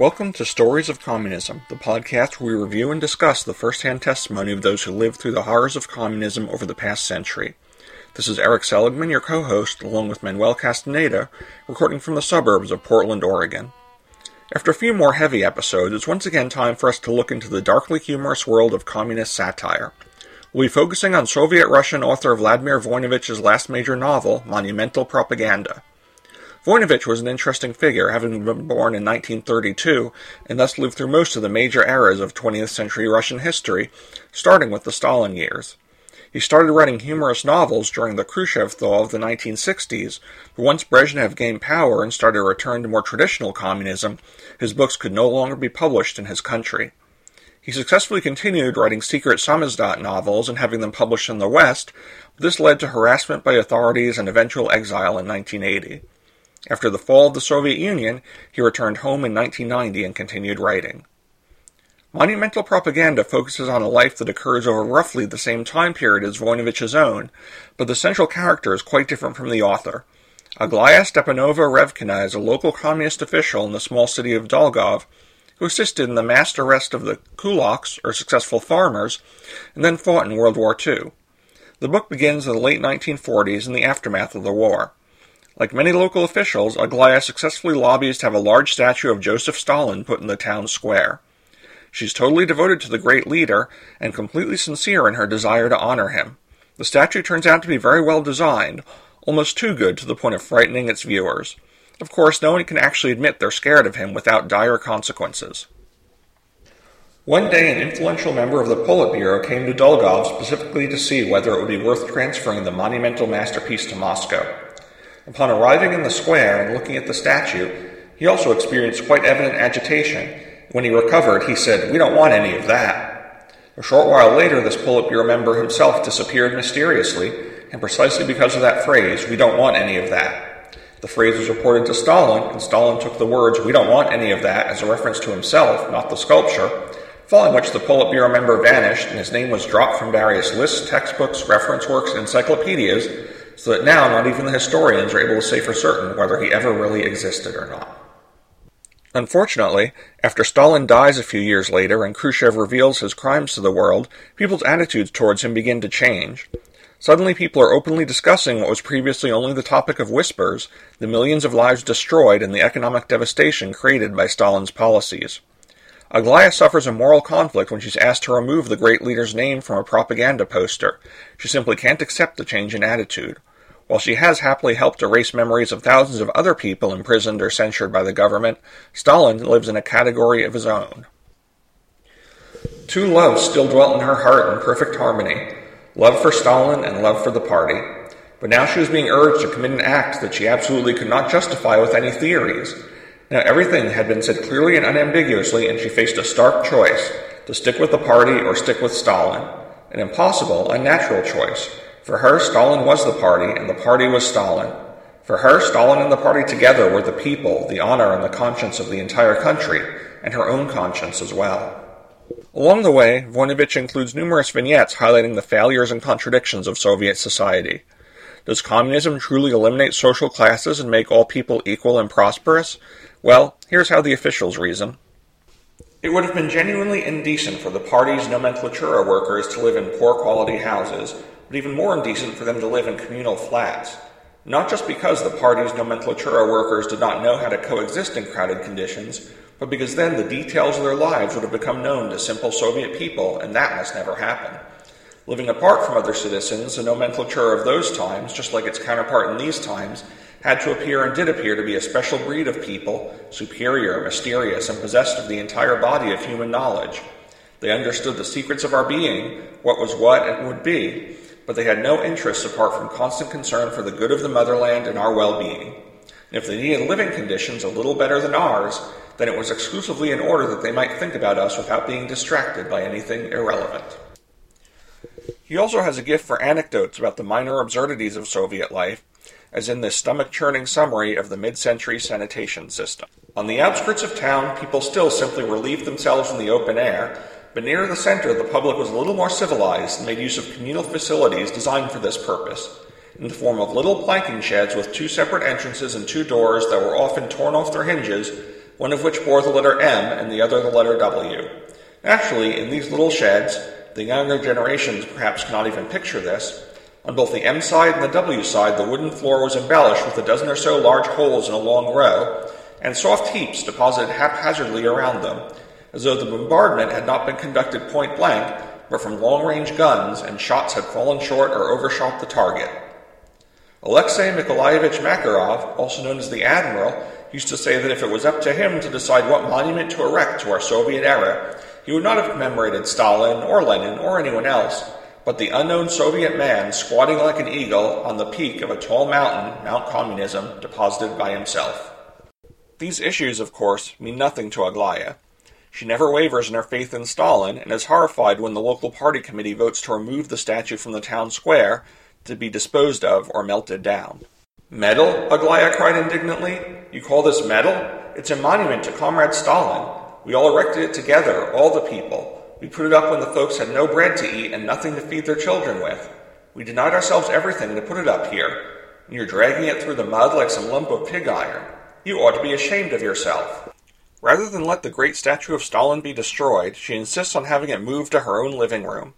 Welcome to Stories of Communism, the podcast where we review and discuss the first hand testimony of those who lived through the horrors of communism over the past century. This is Eric Seligman, your co host, along with Manuel Castaneda, recording from the suburbs of Portland, Oregon. After a few more heavy episodes, it's once again time for us to look into the darkly humorous world of communist satire. We'll be focusing on Soviet Russian author Vladimir Voinovich's last major novel, Monumental Propaganda. Voinovich was an interesting figure, having been born in 1932 and thus lived through most of the major eras of 20th century Russian history, starting with the Stalin years. He started writing humorous novels during the Khrushchev thaw of the 1960s, but once Brezhnev gained power and started a return to more traditional communism, his books could no longer be published in his country. He successfully continued writing secret samizdat novels and having them published in the West, this led to harassment by authorities and eventual exile in 1980. After the fall of the Soviet Union, he returned home in 1990 and continued writing. Monumental Propaganda focuses on a life that occurs over roughly the same time period as Voinovich's own, but the central character is quite different from the author. Aglaya Stepanova Revkina is a local communist official in the small city of Dolgov who assisted in the mass arrest of the kulaks, or successful farmers, and then fought in World War II. The book begins in the late 1940s in the aftermath of the war. Like many local officials, Aglaya successfully lobbies to have a large statue of Joseph Stalin put in the town square. She's totally devoted to the great leader and completely sincere in her desire to honor him. The statue turns out to be very well designed, almost too good to the point of frightening its viewers. Of course, no one can actually admit they're scared of him without dire consequences. One day, an influential member of the Politburo came to Dolgov specifically to see whether it would be worth transferring the monumental masterpiece to Moscow. Upon arriving in the square and looking at the statue, he also experienced quite evident agitation. When he recovered, he said, We don't want any of that. A short while later, this Politburo member himself disappeared mysteriously, and precisely because of that phrase, We don't want any of that. The phrase was reported to Stalin, and Stalin took the words, We don't want any of that, as a reference to himself, not the sculpture, following which the Politburo member vanished and his name was dropped from various lists, textbooks, reference works, and encyclopedias, so that now not even the historians are able to say for certain whether he ever really existed or not. Unfortunately, after Stalin dies a few years later and Khrushchev reveals his crimes to the world, people's attitudes towards him begin to change. Suddenly, people are openly discussing what was previously only the topic of whispers the millions of lives destroyed and the economic devastation created by Stalin's policies. Aglaya suffers a moral conflict when she's asked to remove the great leader's name from a propaganda poster. She simply can't accept the change in attitude. While she has happily helped erase memories of thousands of other people imprisoned or censured by the government, Stalin lives in a category of his own. Two loves still dwelt in her heart in perfect harmony love for Stalin and love for the party. But now she was being urged to commit an act that she absolutely could not justify with any theories. Now everything had been said clearly and unambiguously, and she faced a stark choice to stick with the party or stick with Stalin. An impossible, unnatural choice. For her, Stalin was the party, and the party was Stalin. For her, Stalin and the party together were the people, the honor, and the conscience of the entire country, and her own conscience as well. Along the way, Voinovich includes numerous vignettes highlighting the failures and contradictions of Soviet society. Does communism truly eliminate social classes and make all people equal and prosperous? Well, here's how the officials reason. It would have been genuinely indecent for the party's nomenklatura workers to live in poor quality houses, but even more indecent for them to live in communal flats. Not just because the party's nomenklatura workers did not know how to coexist in crowded conditions, but because then the details of their lives would have become known to simple Soviet people, and that must never happen. Living apart from other citizens, the nomenclature of those times, just like its counterpart in these times, had to appear and did appear to be a special breed of people, superior, mysterious, and possessed of the entire body of human knowledge. They understood the secrets of our being, what was what and would be, but they had no interests apart from constant concern for the good of the motherland and our well being. And if they needed living conditions a little better than ours, then it was exclusively in order that they might think about us without being distracted by anything irrelevant. He also has a gift for anecdotes about the minor absurdities of Soviet life, as in this stomach churning summary of the mid century sanitation system. On the outskirts of town, people still simply relieved themselves in the open air, but near the center, the public was a little more civilized and made use of communal facilities designed for this purpose, in the form of little planking sheds with two separate entrances and two doors that were often torn off their hinges one of which bore the letter M and the other the letter W. Naturally, in these little sheds, the younger generations perhaps cannot even picture this. On both the M side and the W side, the wooden floor was embellished with a dozen or so large holes in a long row, and soft heaps deposited haphazardly around them, as though the bombardment had not been conducted point blank, but from long range guns, and shots had fallen short or overshot the target. Alexei Nikolaevich Makarov, also known as the Admiral, used to say that if it was up to him to decide what monument to erect to our Soviet era, he would not have commemorated Stalin or Lenin or anyone else, but the unknown Soviet man squatting like an eagle on the peak of a tall mountain, Mount Communism, deposited by himself. These issues, of course, mean nothing to Aglaya. She never wavers in her faith in Stalin and is horrified when the local party committee votes to remove the statue from the town square to be disposed of or melted down. Metal? Aglaya cried indignantly. You call this metal? It's a monument to Comrade Stalin. We all erected it together, all the people. We put it up when the folks had no bread to eat and nothing to feed their children with. We denied ourselves everything to put it up here, and you're dragging it through the mud like some lump of pig iron. You ought to be ashamed of yourself. Rather than let the great statue of Stalin be destroyed, she insists on having it moved to her own living room.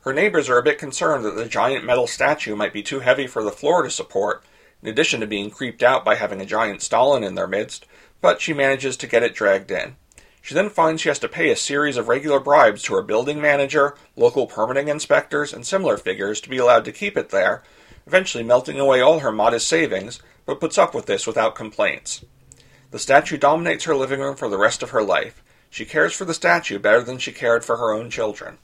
Her neighbors are a bit concerned that the giant metal statue might be too heavy for the floor to support, in addition to being creeped out by having a giant Stalin in their midst, but she manages to get it dragged in. She then finds she has to pay a series of regular bribes to her building manager, local permitting inspectors, and similar figures to be allowed to keep it there, eventually melting away all her modest savings, but puts up with this without complaints. The statue dominates her living room for the rest of her life. She cares for the statue better than she cared for her own children.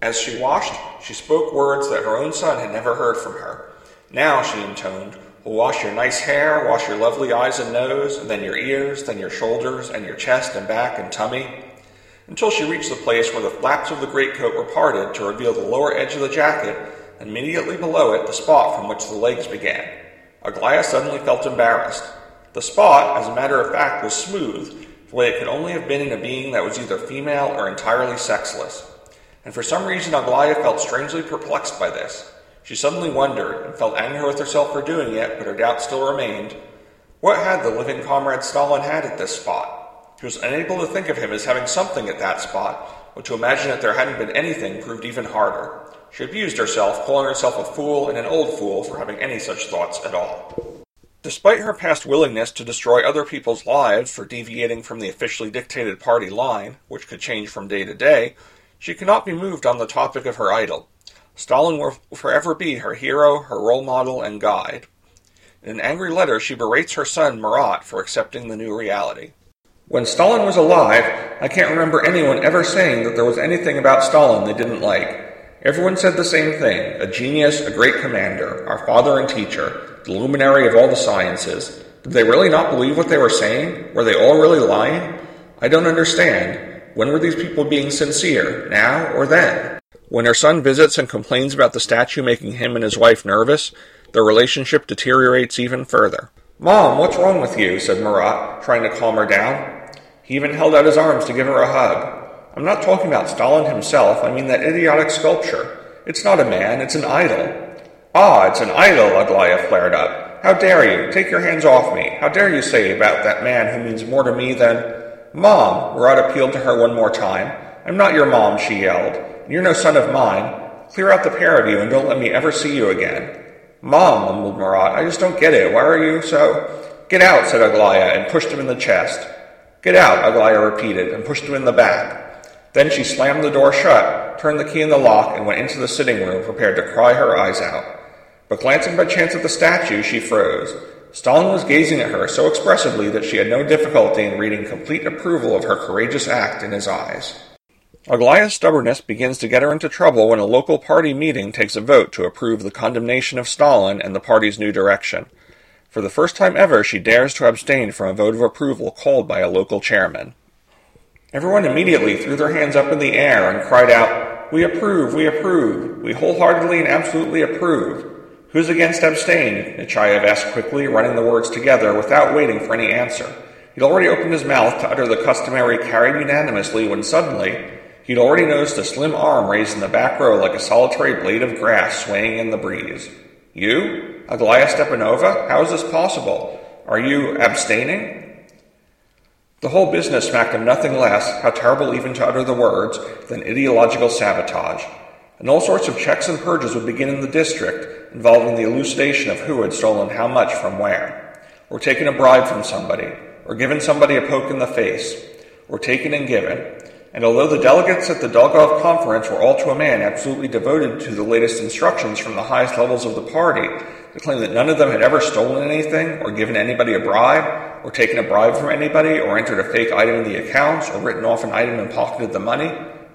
As she washed, she spoke words that her own son had never heard from her. Now, she intoned, We'll wash your nice hair, wash your lovely eyes and nose, and then your ears, then your shoulders, and your chest and back and tummy, until she reached the place where the flaps of the greatcoat were parted to reveal the lower edge of the jacket, and immediately below it the spot from which the legs began. Aglaya suddenly felt embarrassed. The spot, as a matter of fact, was smooth, the way it could only have been in a being that was either female or entirely sexless. And for some reason, Aglaya felt strangely perplexed by this. She suddenly wondered, and felt angry with herself for doing it, but her doubt still remained. What had the living comrade Stalin had at this spot? She was unable to think of him as having something at that spot, but to imagine that there hadn't been anything proved even harder. She abused herself, calling herself a fool and an old fool for having any such thoughts at all. Despite her past willingness to destroy other people's lives for deviating from the officially dictated party line, which could change from day to day, she could not be moved on the topic of her idol. Stalin will forever be her hero, her role model, and guide. In an angry letter, she berates her son, Marat, for accepting the new reality. When Stalin was alive, I can't remember anyone ever saying that there was anything about Stalin they didn't like. Everyone said the same thing a genius, a great commander, our father and teacher, the luminary of all the sciences. Did they really not believe what they were saying? Were they all really lying? I don't understand. When were these people being sincere, now or then? When her son visits and complains about the statue making him and his wife nervous, their relationship deteriorates even further. Mom, what's wrong with you? said Marat, trying to calm her down. He even held out his arms to give her a hug. I'm not talking about Stalin himself, I mean that idiotic sculpture. It's not a man, it's an idol. Ah, it's an idol, Aglaya flared up. How dare you? Take your hands off me. How dare you say about that man who means more to me than. Mom, Marat appealed to her one more time. I'm not your mom, she yelled. You're no son of mine. Clear out the pair of you and don't let me ever see you again. Mom, mumbled Marat, I just don't get it. Why are you so. Get out, said Aglaya, and pushed him in the chest. Get out, Aglaya repeated, and pushed him in the back. Then she slammed the door shut, turned the key in the lock, and went into the sitting room, prepared to cry her eyes out. But glancing by chance at the statue, she froze. Stalin was gazing at her so expressively that she had no difficulty in reading complete approval of her courageous act in his eyes. Aglaya's stubbornness begins to get her into trouble when a local party meeting takes a vote to approve the condemnation of Stalin and the party's new direction. For the first time ever, she dares to abstain from a vote of approval called by a local chairman. Everyone immediately threw their hands up in the air and cried out, We approve, we approve, we wholeheartedly and absolutely approve. Who's against abstain? Nechayev asked quickly, running the words together without waiting for any answer. He'd already opened his mouth to utter the customary carried unanimously when suddenly, He'd already noticed a slim arm raised in the back row like a solitary blade of grass swaying in the breeze. You? Aglaya Stepanova? How is this possible? Are you abstaining? The whole business smacked him nothing less, how terrible even to utter the words, than ideological sabotage. And all sorts of checks and purges would begin in the district, involving the elucidation of who had stolen how much from where, or taken a bribe from somebody, or given somebody a poke in the face, or taken and given, and although the delegates at the Dolgov conference were all to a man absolutely devoted to the latest instructions from the highest levels of the party, to claim that none of them had ever stolen anything, or given anybody a bribe, or taken a bribe from anybody, or entered a fake item in the accounts, or written off an item and pocketed the money,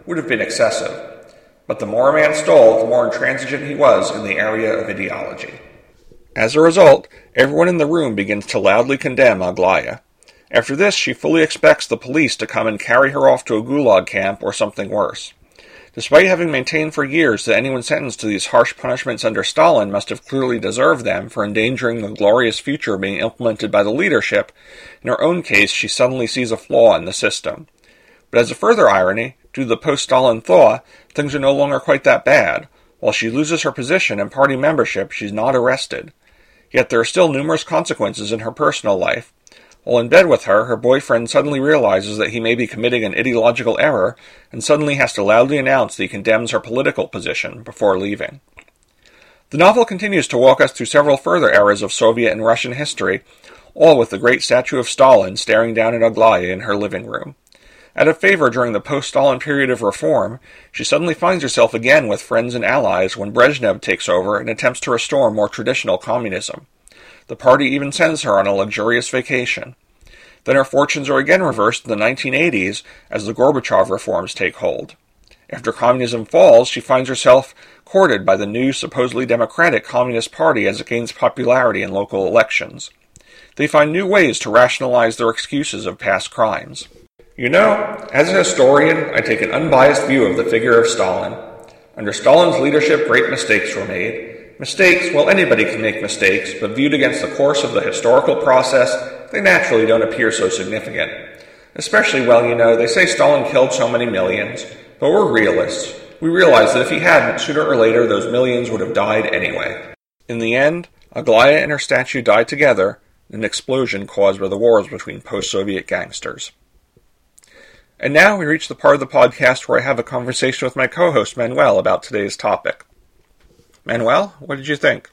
would have been excessive. But the more a man stole, the more intransigent he was in the area of ideology. As a result, everyone in the room begins to loudly condemn Aglaya. After this, she fully expects the police to come and carry her off to a gulag camp or something worse. Despite having maintained for years that anyone sentenced to these harsh punishments under Stalin must have clearly deserved them for endangering the glorious future being implemented by the leadership, in her own case she suddenly sees a flaw in the system. But as a further irony, due to the post Stalin thaw, things are no longer quite that bad. While she loses her position and party membership, she's not arrested. Yet there are still numerous consequences in her personal life, while in bed with her, her boyfriend suddenly realizes that he may be committing an ideological error and suddenly has to loudly announce that he condemns her political position before leaving. The novel continues to walk us through several further eras of Soviet and Russian history, all with the great statue of Stalin staring down at Aglaya in her living room. Out of favor during the post Stalin period of reform, she suddenly finds herself again with friends and allies when Brezhnev takes over and attempts to restore more traditional communism. The party even sends her on a luxurious vacation. Then her fortunes are again reversed in the 1980s as the Gorbachev reforms take hold. After communism falls, she finds herself courted by the new, supposedly democratic Communist Party as it gains popularity in local elections. They find new ways to rationalize their excuses of past crimes. You know, as a historian, I take an unbiased view of the figure of Stalin. Under Stalin's leadership, great mistakes were made, Mistakes, well, anybody can make mistakes, but viewed against the course of the historical process, they naturally don't appear so significant. Especially, well, you know, they say Stalin killed so many millions, but we're realists. We realize that if he hadn't, sooner or later, those millions would have died anyway. In the end, Aglaya and her statue died together in an explosion caused by the wars between post Soviet gangsters. And now we reach the part of the podcast where I have a conversation with my co host Manuel about today's topic. Manuel, what did you think?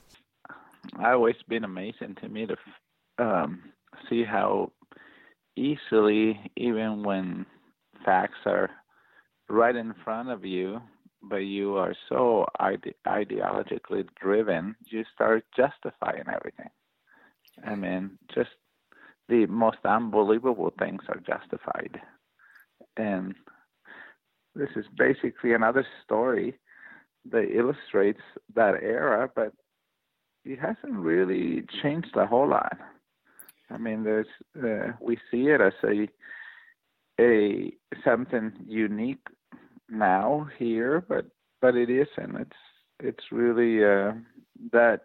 I always been amazing to me to um, see how easily, even when facts are right in front of you, but you are so ide- ideologically driven, you start justifying everything. I mean, just the most unbelievable things are justified. And this is basically another story that illustrates that era, but it hasn't really changed a whole lot. I mean, there's uh, we see it as a a something unique now here, but but it isn't. It's it's really uh, that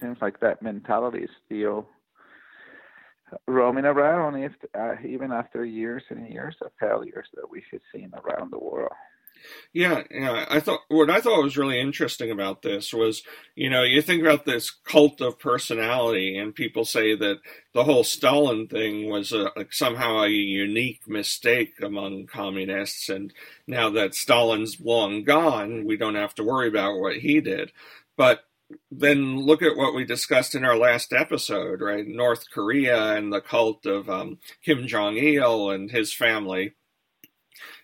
seems like that mentality is still roaming around, if uh, even after years and years of failures that we have seen around the world. Yeah, yeah. I thought what I thought was really interesting about this was, you know, you think about this cult of personality, and people say that the whole Stalin thing was a, somehow a unique mistake among communists, and now that Stalin's long gone, we don't have to worry about what he did. But then look at what we discussed in our last episode, right? North Korea and the cult of um, Kim Jong Il and his family.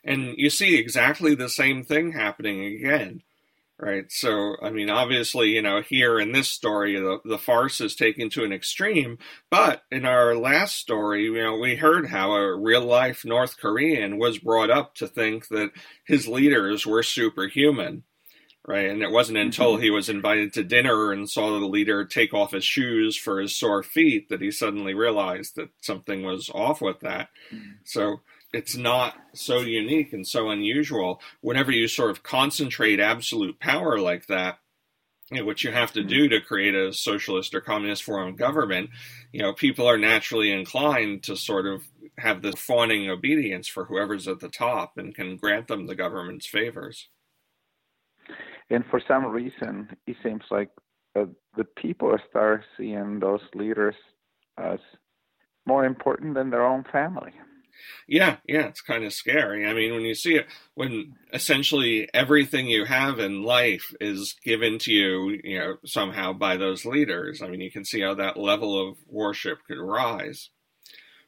And you see exactly the same thing happening again right? So i mean obviously you know here in this story the, the farce is taken to an extreme. But in our last story you know we heard how a real life north korean was brought up to think that his leaders were superhuman right and it wasn't until mm-hmm. he was invited to dinner and saw the leader take off his shoes for his sore feet that he suddenly realized that something was off with that mm-hmm. so it's not so unique and so unusual. Whenever you sort of concentrate absolute power like that, you know, what you have to do to create a socialist or communist form of government, you know, people are naturally inclined to sort of have this fawning obedience for whoever's at the top and can grant them the government's favors. And for some reason, it seems like uh, the people start seeing those leaders as more important than their own family. Yeah, yeah, it's kind of scary. I mean, when you see it, when essentially everything you have in life is given to you, you know, somehow by those leaders, I mean, you can see how that level of worship could rise.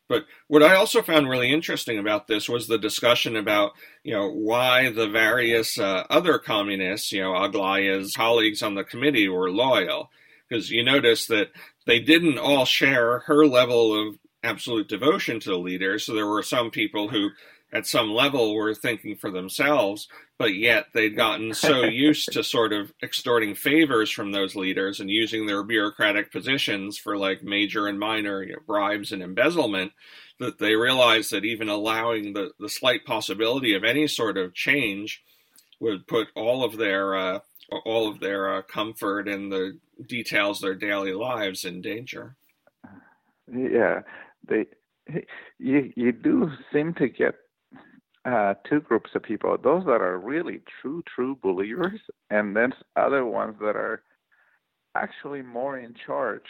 But what I also found really interesting about this was the discussion about, you know, why the various uh, other communists, you know, Aglaya's colleagues on the committee were loyal. Because you notice that they didn't all share her level of absolute devotion to the leader. So there were some people who, at some level, were thinking for themselves, but yet they'd gotten so used to sort of extorting favors from those leaders and using their bureaucratic positions for like major and minor you know, bribes and embezzlement that they realized that even allowing the, the slight possibility of any sort of change would put all of their uh, all of their uh, comfort and the details of their daily lives in danger. Yeah, they you you do seem to get uh, two groups of people: those that are really true true believers, and then other ones that are actually more in charge.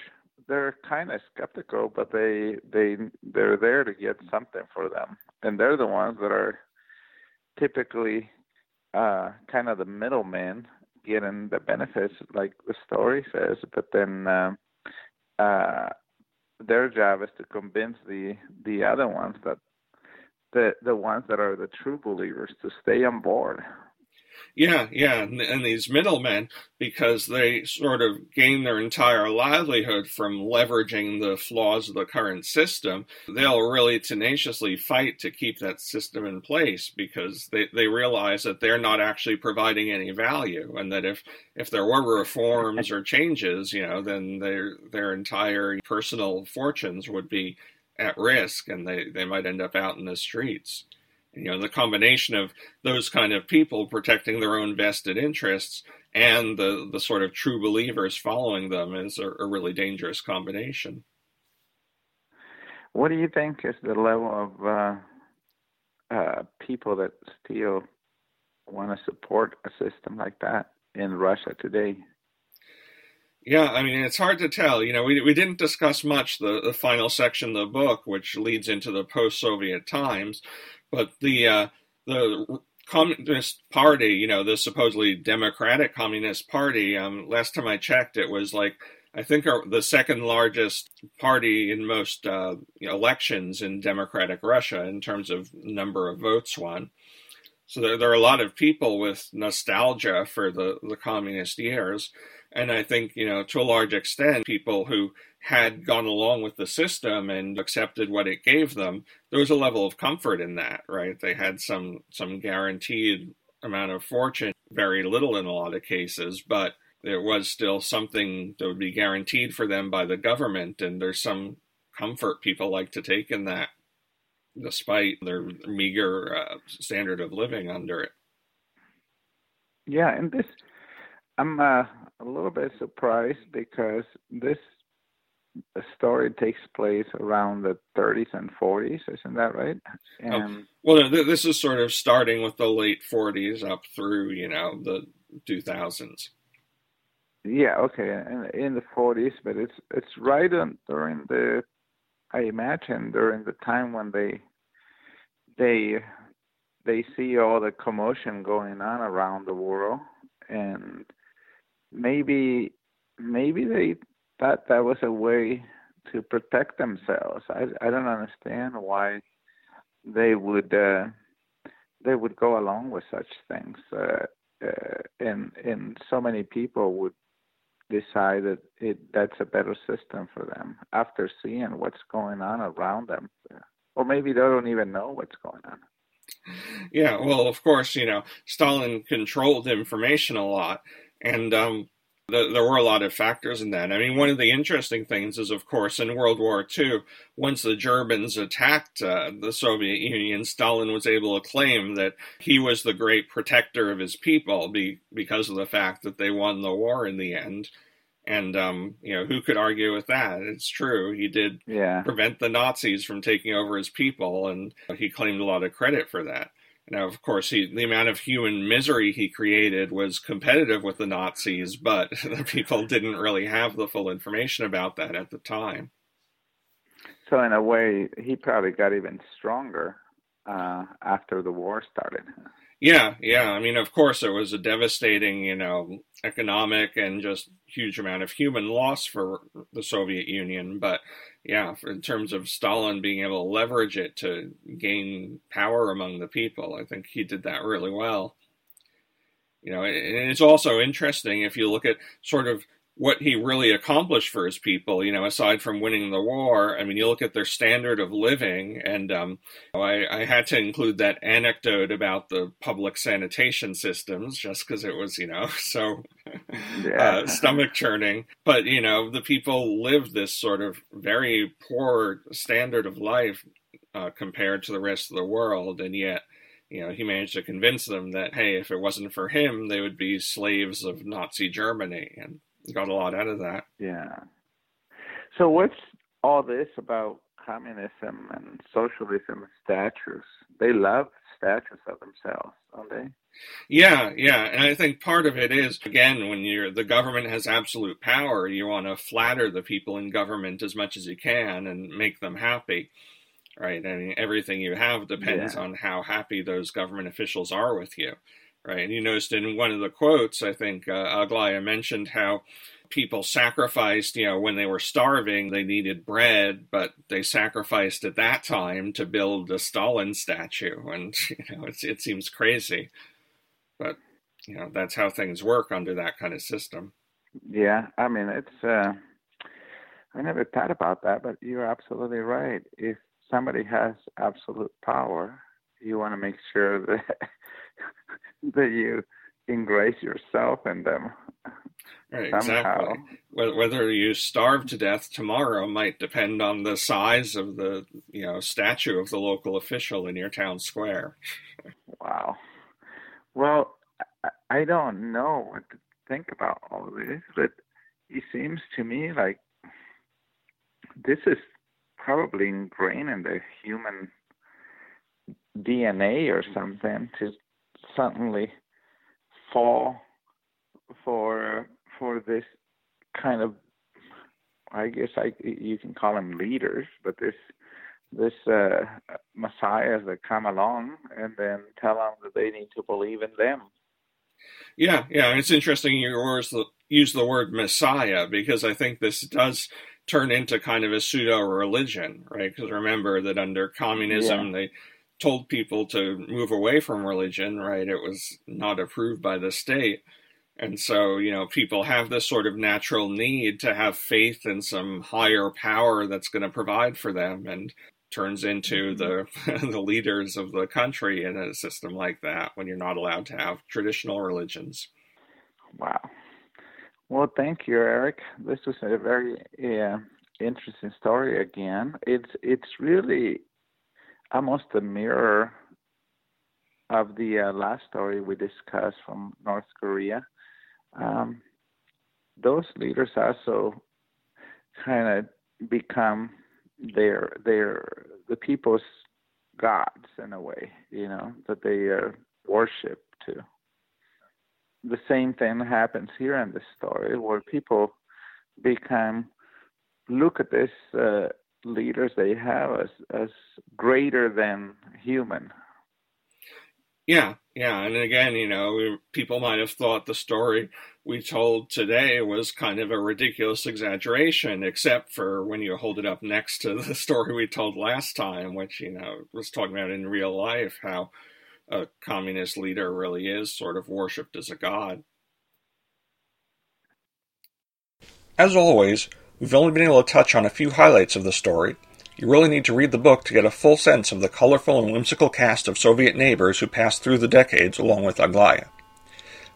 They're kind of skeptical, but they they they're there to get something for them, and they're the ones that are typically uh, kind of the middlemen getting the benefits, like the story says. But then uh, uh, their job is to convince the the other ones that the the ones that are the true believers to stay on board. Yeah, yeah, and, and, these middlemen, because they sort of gain their entire livelihood from leveraging the flaws of the current system, they'll really tenaciously fight to keep that system in place because they, they realize that they're not actually providing any value, and that if if there were reforms or changes, you know, then their their entire personal fortunes would be at risk, and they, they might end up out in the streets you know the combination of those kind of people protecting their own vested interests and the the sort of true believers following them is a, a really dangerous combination. What do you think is the level of uh, uh, people that still want to support a system like that in Russia today? Yeah, I mean, it's hard to tell. You know, we, we didn't discuss much the, the final section of the book, which leads into the post Soviet times. But the uh, the Communist Party, you know, the supposedly Democratic Communist Party, um, last time I checked, it was like I think are the second largest party in most uh, elections in democratic Russia in terms of number of votes won. So there, there are a lot of people with nostalgia for the, the communist years. And I think, you know, to a large extent, people who had gone along with the system and accepted what it gave them, there was a level of comfort in that, right? They had some some guaranteed amount of fortune, very little in a lot of cases, but there was still something that would be guaranteed for them by the government, and there's some comfort people like to take in that, despite their meager uh, standard of living under it. Yeah, and this, I'm uh, a little bit surprised because this story takes place around the 30s and 40s, isn't that right? Oh, and, oh, well, this is sort of starting with the late 40s up through, you know, the 2000s. Yeah, okay, in, in the 40s, but it's it's right on, during the, I imagine during the time when they, they, they see all the commotion going on around the world, and maybe maybe they thought that was a way to protect themselves. I I don't understand why they would uh, they would go along with such things, uh, uh, and and so many people would decide that it that's a better system for them after seeing what's going on around them, or maybe they don't even know what's going on. Yeah, well, of course, you know, Stalin controlled information a lot, and um, there were a lot of factors in that. I mean, one of the interesting things is, of course, in World War II, once the Germans attacked uh, the Soviet Union, Stalin was able to claim that he was the great protector of his people be, because of the fact that they won the war in the end. And um, you know, who could argue with that? It's true. He did yeah. prevent the Nazis from taking over his people, and he claimed a lot of credit for that. Now, of course, he, the amount of human misery he created was competitive with the Nazis, but the people didn't really have the full information about that at the time. so in a way, he probably got even stronger uh, after the war started. Yeah, yeah. I mean, of course, it was a devastating, you know, economic and just huge amount of human loss for the Soviet Union. But yeah, in terms of Stalin being able to leverage it to gain power among the people, I think he did that really well. You know, and it's also interesting if you look at sort of what he really accomplished for his people, you know, aside from winning the war. I mean, you look at their standard of living, and um, I, I, had to include that anecdote about the public sanitation systems just because it was, you know, so yeah. uh, stomach churning. But, you know, the people lived this sort of very poor standard of life uh, compared to the rest of the world, and yet. You know, he managed to convince them that, hey, if it wasn't for him, they would be slaves of Nazi Germany. And got a lot out of that. Yeah. So what's all this about communism and socialism and statues? They love statues of themselves, don't they? Yeah, yeah, and I think part of it is again when you're the government has absolute power, you want to flatter the people in government as much as you can and make them happy, right? I mean, everything you have depends yeah. on how happy those government officials are with you right? And you noticed in one of the quotes, I think uh, Aglaya mentioned how people sacrificed, you know, when they were starving, they needed bread, but they sacrificed at that time to build a Stalin statue. And, you know, it seems crazy. But, you know, that's how things work under that kind of system. Yeah. I mean, it's, uh, I never thought about that, but you're absolutely right. If somebody has absolute power, you want to make sure that that you ingrace yourself in them. Right, somehow. exactly. Whether you starve to death tomorrow might depend on the size of the you know statue of the local official in your town square. wow. Well, I don't know what to think about all this, but it seems to me like this is probably ingrained in the human DNA or something to suddenly fall for for this kind of I guess I you can call them leaders, but this this uh, messiahs that come along and then tell them that they need to believe in them. Yeah, yeah, it's interesting you use the word messiah because I think this does turn into kind of a pseudo religion, right? Because remember that under communism yeah. they told people to move away from religion, right? It was not approved by the state. And so, you know, people have this sort of natural need to have faith in some higher power that's going to provide for them and turns into mm-hmm. the the leaders of the country in a system like that when you're not allowed to have traditional religions. Wow. Well, thank you, Eric. This was a very uh, interesting story again. It's it's really almost a mirror of the uh, last story we discussed from North Korea. Um, those leaders also kind of become their their the people's gods in a way, you know, that they uh, worship to. The same thing happens here in this story, where people become look at this uh, leaders they have as as greater than human. Yeah, yeah, and again, you know, people might have thought the story we told today was kind of a ridiculous exaggeration, except for when you hold it up next to the story we told last time, which you know was talking about in real life how a communist leader really is sort of worshipped as a god. As always, We've only been able to touch on a few highlights of the story. You really need to read the book to get a full sense of the colorful and whimsical cast of Soviet neighbors who passed through the decades along with Aglaya.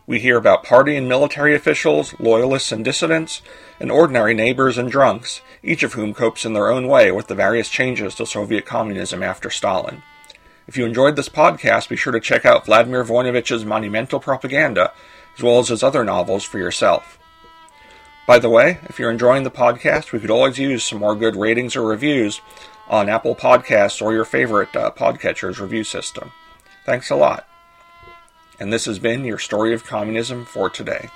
We hear about party and military officials, loyalists and dissidents, and ordinary neighbors and drunks, each of whom copes in their own way with the various changes to Soviet communism after Stalin. If you enjoyed this podcast, be sure to check out Vladimir Voinovich's monumental propaganda, as well as his other novels for yourself. By the way, if you're enjoying the podcast, we could always use some more good ratings or reviews on Apple Podcasts or your favorite uh, podcatcher's review system. Thanks a lot. And this has been your story of communism for today.